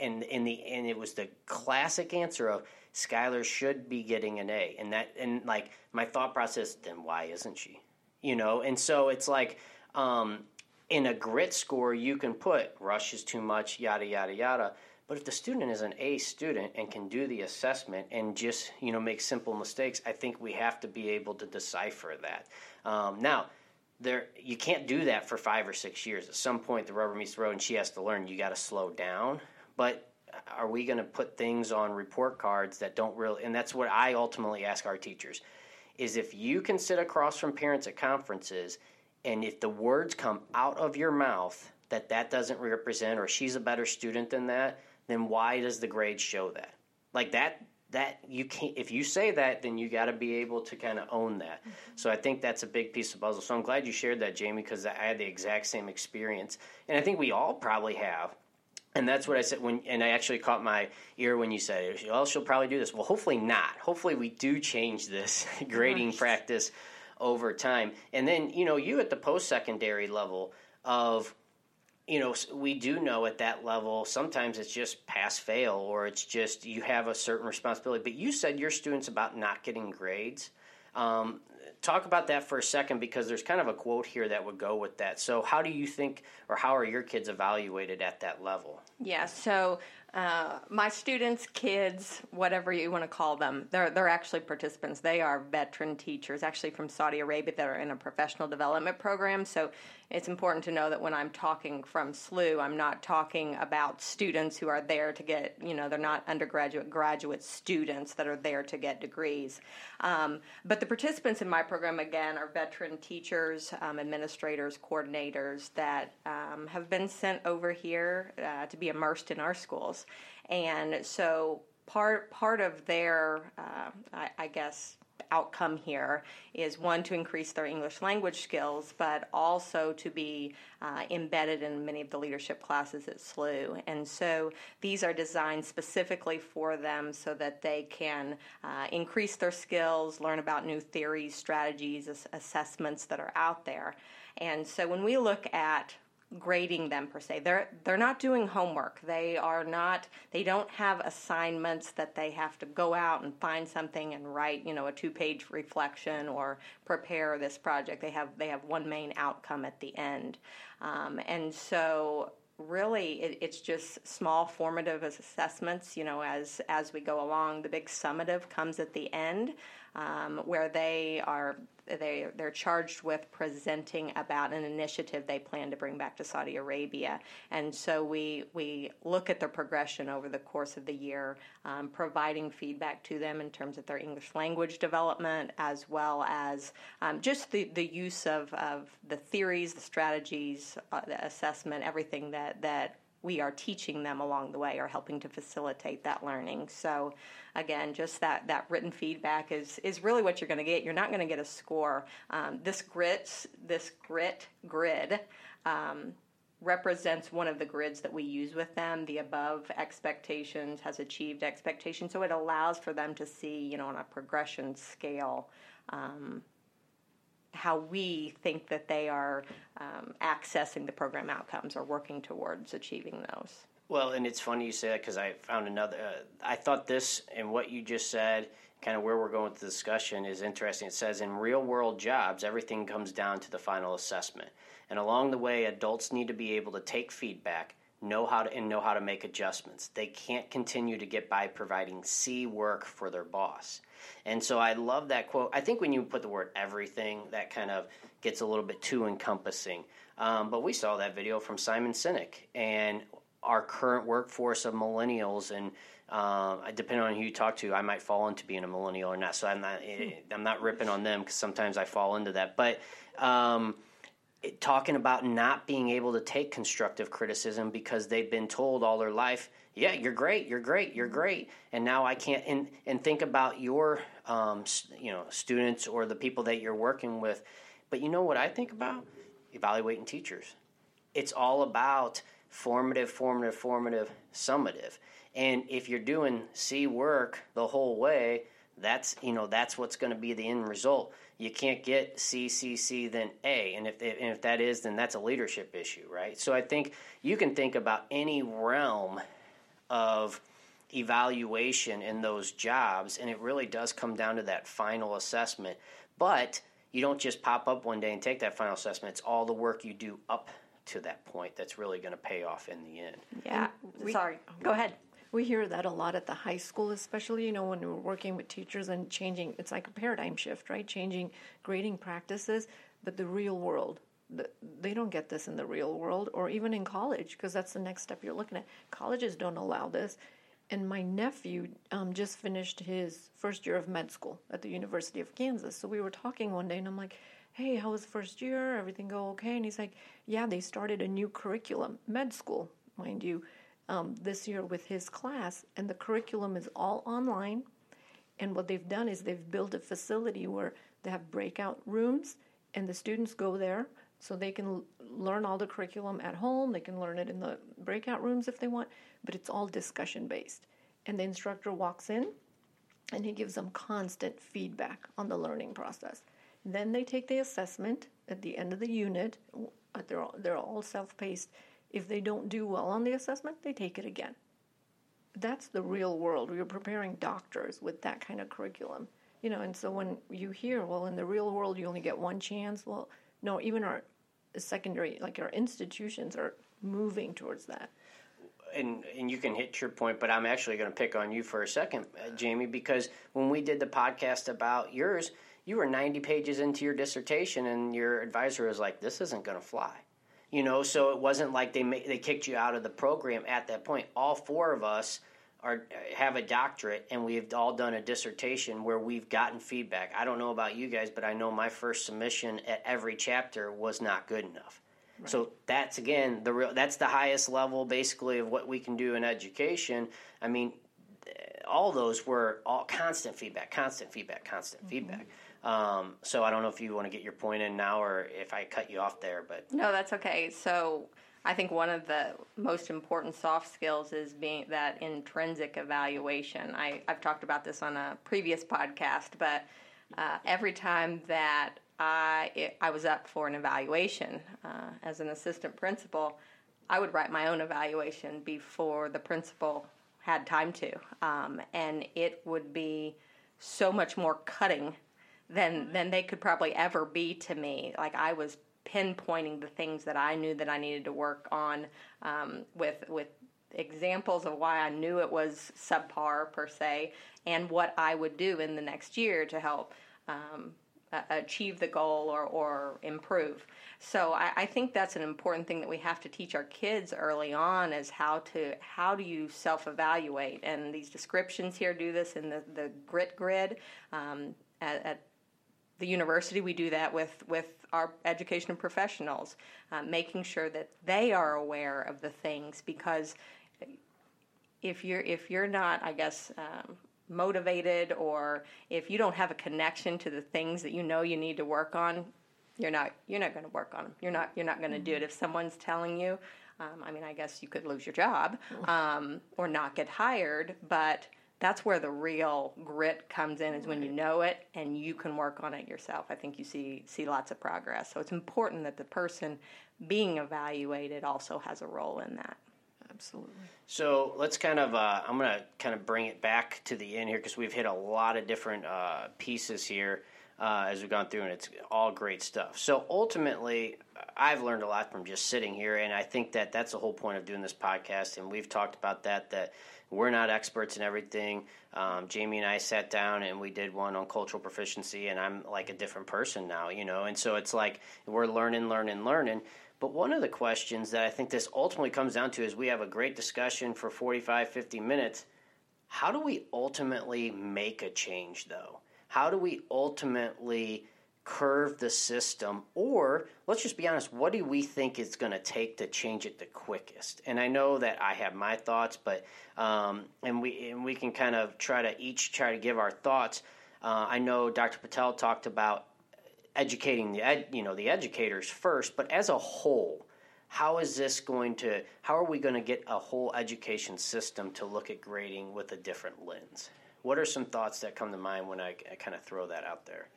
and in the and it was the classic answer of Skylar should be getting an A, and that and like my thought process, then why isn't she? You know, and so it's like. Um, in a grit score, you can put rush is too much, yada yada yada. But if the student is an A student and can do the assessment and just you know make simple mistakes, I think we have to be able to decipher that. Um, now, there you can't do that for five or six years. At some point, the rubber meets the road, and she has to learn. You got to slow down. But are we going to put things on report cards that don't really? And that's what I ultimately ask our teachers: is if you can sit across from parents at conferences, and if the words come out of your mouth that that doesn't represent, or she's a better student than that, then why does the grade show that? Like that that you can't if you say that then you got to be able to kind of own that. Mm-hmm. so i think that's a big piece of puzzle. So i'm glad you shared that jamie because i had the exact same experience. And i think we all probably have. And that's what i said when and i actually caught my ear when you said well she'll probably do this. Well hopefully not. Hopefully we do change this grading practice over time. And then you know you at the post-secondary level of you know, we do know at that level, sometimes it's just pass fail or it's just you have a certain responsibility. But you said your students about not getting grades. Um, talk about that for a second because there's kind of a quote here that would go with that. So, how do you think, or how are your kids evaluated at that level? Yeah, so uh, my students, kids, whatever you want to call them, they're they're actually participants. They are veteran teachers, actually from Saudi Arabia, that are in a professional development program. So it's important to know that when I'm talking from SLU, I'm not talking about students who are there to get, you know, they're not undergraduate, graduate students that are there to get degrees. Um, but the participants in my program, again, are veteran teachers, um, administrators, coordinators that um, have been sent over here uh, to be immersed in our schools. And so part part of their, uh, I, I guess, outcome here is one to increase their English language skills, but also to be uh, embedded in many of the leadership classes at SLU. And so these are designed specifically for them so that they can uh, increase their skills, learn about new theories, strategies, assessments that are out there. And so when we look at grading them per se. They're they're not doing homework. They are not they don't have assignments that they have to go out and find something and write, you know, a two-page reflection or prepare this project. They have they have one main outcome at the end. Um, and so really it, it's just small formative assessments you know as as we go along the big summative comes at the end um, where they are they they're charged with presenting about an initiative they plan to bring back to Saudi Arabia, and so we we look at their progression over the course of the year, um, providing feedback to them in terms of their English language development, as well as um, just the the use of of the theories, the strategies, uh, the assessment, everything that that we are teaching them along the way or helping to facilitate that learning. So again, just that, that written feedback is, is really what you're going to get. You're not going to get a score. Um, this grit, this grit grid, um, represents one of the grids that we use with them. The above expectations has achieved expectations, so it allows for them to see, you know, on a progression scale, um, how we think that they are um, accessing the program outcomes or working towards achieving those. Well, and it's funny you say that because I found another. Uh, I thought this and what you just said, kind of where we're going with the discussion, is interesting. It says in real world jobs, everything comes down to the final assessment, and along the way, adults need to be able to take feedback, know how to and know how to make adjustments. They can't continue to get by providing C work for their boss. And so I love that quote. I think when you put the word everything, that kind of gets a little bit too encompassing. Um, but we saw that video from Simon Sinek, and our current workforce of millennials and uh, depending on who you talk to, I might fall into being a millennial or not. So I'm not hmm. I'm not ripping on them because sometimes I fall into that. But um, it, talking about not being able to take constructive criticism because they've been told all their life, yeah, you're great, you're great, you're great, and now I can't. And and think about your um, you know students or the people that you're working with. But you know what I think about evaluating teachers. It's all about formative, formative, formative, summative. And if you're doing C work the whole way, that's you know that's what's going to be the end result. You can't get C, C, C, then A, and if and if that is, then that's a leadership issue, right? So I think you can think about any realm of evaluation in those jobs, and it really does come down to that final assessment. But you don't just pop up one day and take that final assessment. It's all the work you do up to that point that's really going to pay off in the end. Yeah. we- Sorry. Go ahead. We hear that a lot at the high school, especially, you know, when we're working with teachers and changing, it's like a paradigm shift, right? Changing grading practices, but the real world, the, they don't get this in the real world or even in college because that's the next step you're looking at. Colleges don't allow this. And my nephew um, just finished his first year of med school at the University of Kansas. So we were talking one day, and I'm like, hey, how was the first year? Everything go okay? And he's like, yeah, they started a new curriculum, med school, mind you um, this year with his class, and the curriculum is all online. And what they've done is they've built a facility where they have breakout rooms, and the students go there so they can l- learn all the curriculum at home. They can learn it in the breakout rooms if they want, but it's all discussion based. And the instructor walks in and he gives them constant feedback on the learning process. Then they take the assessment at the end of the unit. They're all, they're all self paced. If they don't do well on the assessment, they take it again. That's the real world. We're preparing doctors with that kind of curriculum. You know, and so when you hear, well, in the real world, you only get one chance, well, no, even our secondary, like our institutions are moving towards that. and and you can hit your point, but I'm actually going to pick on you for a second, uh, Jamie, because when we did the podcast about yours, you were 90 pages into your dissertation, and your advisor was like, "This isn't going to fly," you know. So it wasn't like they ma- they kicked you out of the program at that point. All four of us are have a doctorate, and we've all done a dissertation where we've gotten feedback. I don't know about you guys, but I know my first submission at every chapter was not good enough. So that's again the real. That's the highest level, basically, of what we can do in education. I mean, all those were all constant feedback, constant feedback, constant mm-hmm. feedback. Um, so I don't know if you want to get your point in now, or if I cut you off there, but No, that's okay. So I think one of the most important soft skills is being that intrinsic evaluation. I, I've talked about this on a previous podcast, but uh, every time that I it, I was up for an evaluation uh, as an assistant principal, I would write my own evaluation before the principal had time to, um, and it would be so much more cutting than than they could probably ever be to me. Like I was pinpointing the things that I knew that I needed to work on um, with with examples of why I knew it was subpar per se, and what I would do in the next year to help. Um, achieve the goal or, or improve. So I, I think that's an important thing that we have to teach our kids early on is how to how do you self evaluate and these descriptions here do this in the, the grit grid um, at, at the university we do that with with our education professionals uh, making sure that they are aware of the things because if you're if you're not i guess um, motivated or if you don't have a connection to the things that you know you need to work on you're not you're not going to work on them you're not you're not going to do it. If someone's telling you um, i mean i guess you could lose your job um, or not get hired but that's where the real grit comes in is when you know it and you can work on it yourself i think you see see lots of progress so it's important that the person being evaluated also has a role in that Absolutely. So let's kind of, uh, I'm going to kind of bring it back to the end here because we've hit a lot of different uh, pieces here uh, as we've gone through, and it's all great stuff. So ultimately, I've learned a lot from just sitting here, and I think that that's the whole point of doing this podcast. And we've talked about that, that we're not experts in everything. Um, Jamie and I sat down and we did one on cultural proficiency, and I'm like a different person now, you know. And so it's like we're learning, learning, learning. But one of the questions that I think this ultimately comes down to is we have a great discussion for 45, 50 minutes. How do we ultimately make a change, though? How do we ultimately curve the system? Or let's just be honest, what do we think it's going to take to change it the quickest? And I know that I have my thoughts, but um, and we and we can kind of try to each try to give our thoughts. Uh, I know Dr. Patel talked about educating the ed, you know the educators first, but as a whole, how is this going to? How are we going to get a whole education system to look at grading with a different lens? What are some thoughts that come to mind when I, I kind of throw that out there?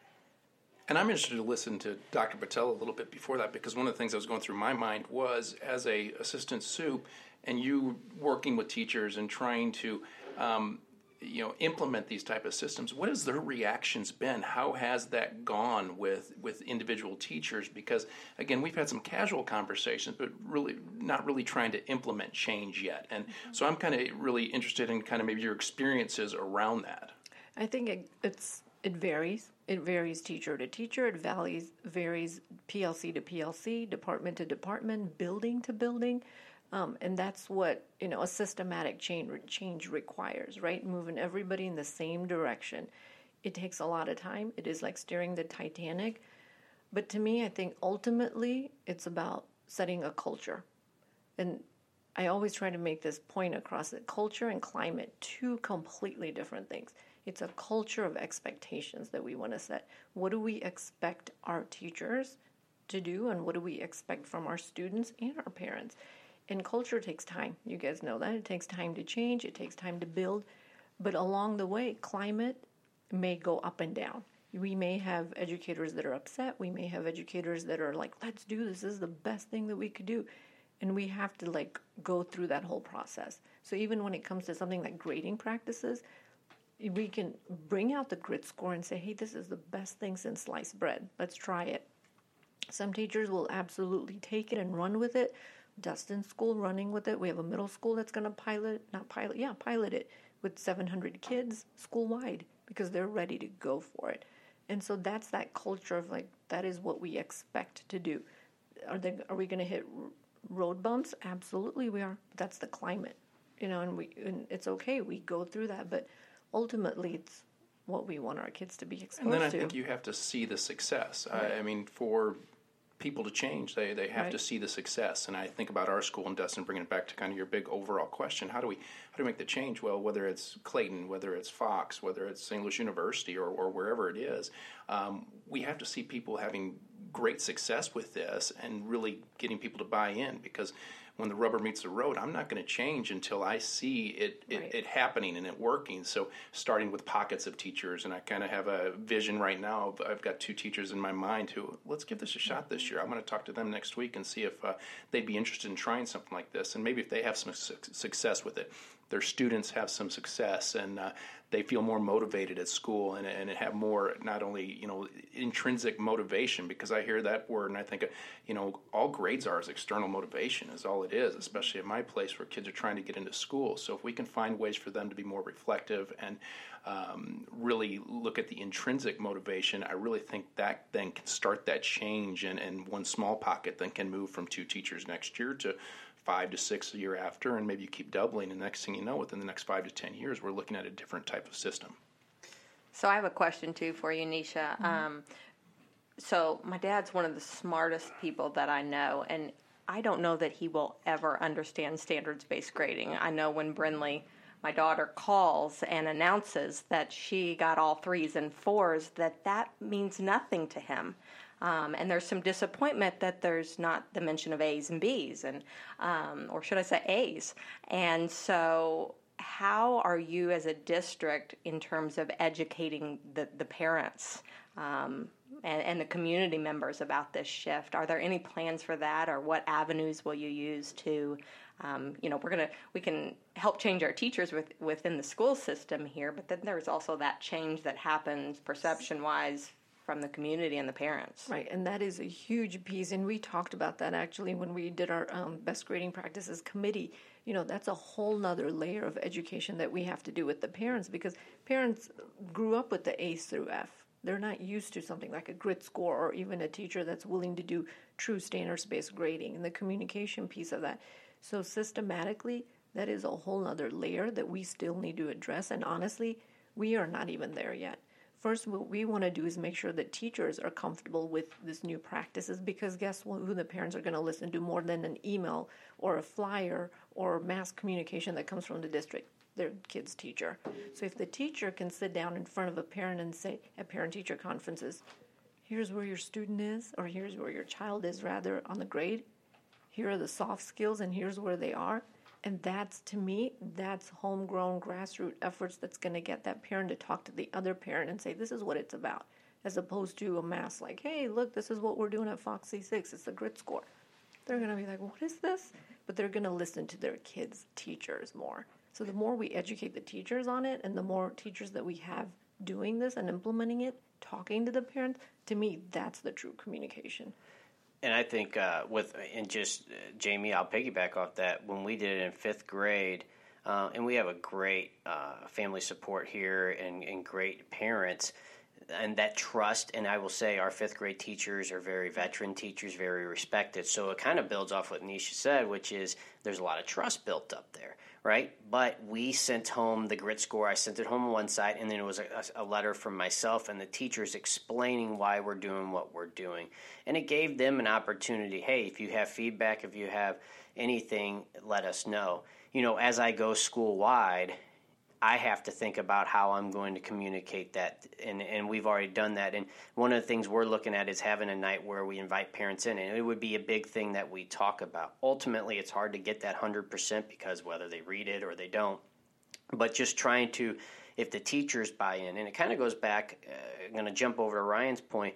And I'm interested to listen to Dr. Patel a little bit before that because one of the things that was going through my mind was as a assistant soup and you working with teachers and trying to um, you know implement these type of systems what has their reactions been? How has that gone with with individual teachers? Because again we've had some casual conversations but really not really trying to implement change yet. And so i'm kind of really interested in kind of maybe your experiences around that. I think it, it's it varies. It varies teacher to teacher. It varies varies PLC to PLC, department to department, building to building, um, and that's what you know a systematic change change requires. Right, moving everybody in the same direction. It takes a lot of time. It is like steering the Titanic, but to me, I think ultimately it's about setting a culture, and I always try to make this point across that culture and climate two completely different things. It's a culture of expectations that we want to set. What do we expect our teachers to do, and what do we expect from our students and our parents? And culture takes time. You guys know that. It takes time to change, it takes time to build. But along the way, climate may go up and down. We may have educators that are upset. We may have educators that are like, let's do this. This is the best thing that we could do. And we have to like go through that whole process. So even when it comes to something like grading practices, we can bring out the grit score and say, hey, this is the best thing since sliced bread. Let's try it. Some teachers will absolutely take it and run with it. Dustin School running with it. We have a middle school that's going to pilot, not pilot, yeah, pilot it with 700 kids school wide because they're ready to go for it. And so that's that culture of like, that is what we expect to do. Are, they, are we going to hit road bumps? Absolutely, we are. That's the climate, you know, and we and it's okay. We go through that, but ultimately it's what we want our kids to be exposed to. and then I to. think you have to see the success. Right. I, I, mean, for people to change, they, they have right. to see the success. And I think about our school and Dustin, bringing it back to kind of your big overall question: How do we how do we make the change? Well, whether it's Clayton, whether it's Fox, whether it's St. Louis University, or, or wherever it is, um, we have to see people having great success with this and really getting people to buy in because when the rubber meets the road, I'm not going to change until I see it, it, right. it, happening and it working. So, starting with pockets of teachers, and I kind of have a vision right now. Of, I've got two teachers in my mind who, let's give this a shot this year. I'm going to talk to them next week and see if uh, they'd be interested in trying something like this. And maybe if they have some su- success with it, their students have some success and uh, they feel more motivated at school and, and have more not only you know intrinsic motivation because I hear that word and I think you know all grades are is external motivation is all it is especially at my place where kids are trying to get into school. So if we can find ways for them to be more reflective and um, really look at the intrinsic motivation I really think that then can start that change and, and one small pocket then can move from two teachers next year to five to six a year after, and maybe you keep doubling. And next thing you know, within the next five to ten years, we're looking at a different type of system. So I have a question too for you, Nisha. Mm-hmm. Um, so my dad's one of the smartest people that I know, and I don't know that he will ever understand standards-based grading. I know when Brinley, my daughter, calls and announces that she got all threes and fours, that that means nothing to him. Um, and there's some disappointment that there's not the mention of A's and B's, and um, or should I say A's? And so, how are you as a district in terms of educating the the parents? Um, and, and, the community members about this shift. Are there any plans for that, or what avenues will you use to, um, you know, we're gonna we can help change our teachers with, within the school system here, but then there's also that change that happens perception wise from the community and the parents. Right, and that is a huge piece. And we talked about that actually when we did our um, best grading practices committee. You know, that's a whole nother layer of education that we have to do with the parents because parents grew up with the A's through F. They're not used to something like a grit score or even a teacher that's willing to do true standards based grading and the communication piece of that. So, systematically, that is a whole other layer that we still need to address. And honestly, we are not even there yet. First, what we want to do is make sure that teachers are comfortable with this new practices because guess who the parents are going to listen to more than an email or a flyer or mass communication that comes from the district, their kid's teacher. So if the teacher can sit down in front of a parent and say at parent teacher conferences, here's where your student is, or here's where your child is rather on the grade, here are the soft skills, and here's where they are and that's to me, that's homegrown grassroots efforts that's going to get that parent to talk to the other parent and say, this is what it's about, as opposed to a mass like, hey, look, this is what we're doing at Fox C6. It's the grit score. They're going to be like, what is this? But they're going to listen to their kids' teachers more. So the more we educate the teachers on it, and the more teachers that we have doing this and implementing it, talking to the parents, to me, that's the true communication. And I think uh, with and just uh, Jamie, I'll piggyback off that. When we did it in fifth grade, uh, and we have a great uh, family support here and, and great parents, and that trust. And I will say, our fifth grade teachers are very veteran teachers, very respected. So it kind of builds off what Nisha said, which is there's a lot of trust built up there right? But we sent home the grit score. I sent it home on one side, and then it was a, a, letter from myself and the teachers explaining why we're doing what we're doing. And it gave them an opportunity hey, if you have feedback, if you have anything, let us know. You know, as I go school wide, I have to think about how I'm going to communicate that, and and we've already done that. And one of the things we're looking at is having a night where we invite parents in, and it would be a big thing that we talk about. Ultimately, it's hard to get that hundred percent because whether they read it or they don't, but just trying to, if the teachers buy in, and it kind of goes back. Uh, I'm going to jump over to Ryan's point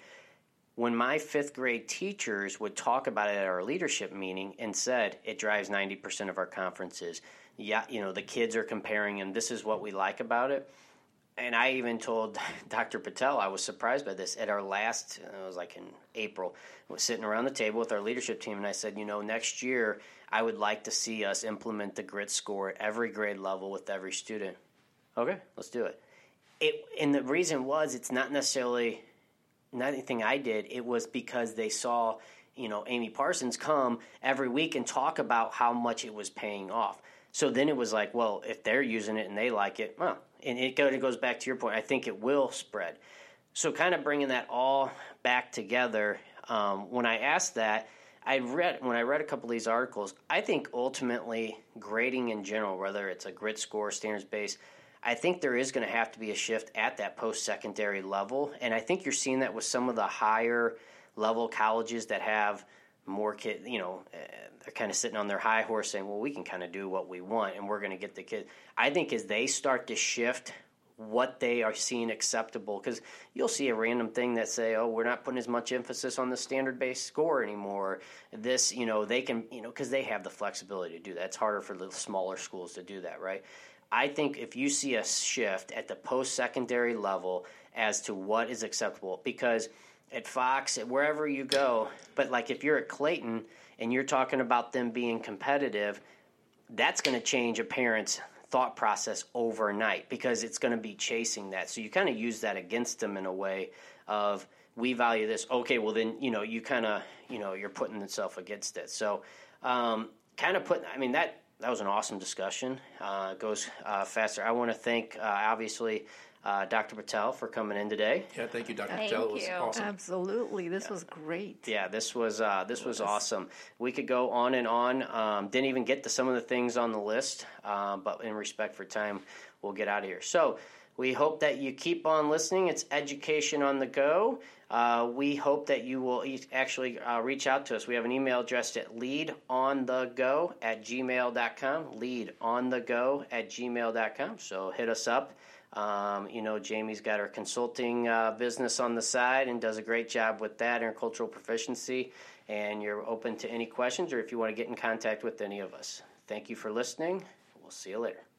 when my fifth grade teachers would talk about it at our leadership meeting and said it drives 90% of our conferences yeah, you know, the kids are comparing and this is what we like about it. And I even told Dr. Patel, I was surprised by this. At our last, uh, it was like in April, I was sitting around the table with our leadership team, and I said, you know, next year I would like to see us implement the grit score at every grade level with every student. Okay, let's do it. It and the reason was it's not necessarily not anything I did. It was because they saw, you know, Amy Parsons come every week and talk about how much it was paying off. So then it was like, well, if they're using it and they like it, well, and it goes back to your point. I think it will spread. So kind of bringing that all back together. Um, when I asked that, I read when I read a couple of these articles. I think ultimately grading in general, whether it's a grit score, standards based, I think there is going to have to be a shift at that post secondary level, and I think you're seeing that with some of the higher level colleges that have more kids. You know, eh, they're kind of sitting on their high horse saying, well, we can kind of do what we want and we're going to get the kids. I think as they start to shift what they are seeing acceptable, because you'll see a random thing that say, oh, we're not putting as much emphasis on the standard based score anymore. This, you know, they can, you know, because they have the flexibility to do that. It's harder for the smaller schools to do that, right? I think if you see a shift at the post secondary level as to what is acceptable, because at Fox, at wherever you go, but like if you're at Clayton, and you're talking about them being competitive, that's going to change a parent's thought process overnight because it's going to be chasing that. So you kind of use that against them in a way of we value this. Okay, well then you know you kind of you know you're putting yourself against it. So um, kind of putting. I mean that that was an awesome discussion. Uh, goes uh, faster. I want to thank uh, obviously uh, Dr. Patel for coming in today. Yeah, thank you, Dr. Thank Patel. It was you. awesome. Absolutely, this was great. Yeah, this was uh, this was awesome. We could go on and on. Um, didn't even get to some of the things on the list, uh, but in respect for time, we'll get out of here. So. We hope that you keep on listening. It's Education on the Go. Uh, we hope that you will actually uh, reach out to us. We have an email address at leadonthego at gmail.com. Leadonthego at gmail.com. So hit us up. Um, you know, Jamie's got her consulting uh, business on the side and does a great job with that, cultural proficiency. And you're open to any questions or if you want to get in contact with any of us. Thank you for listening. We'll see you later.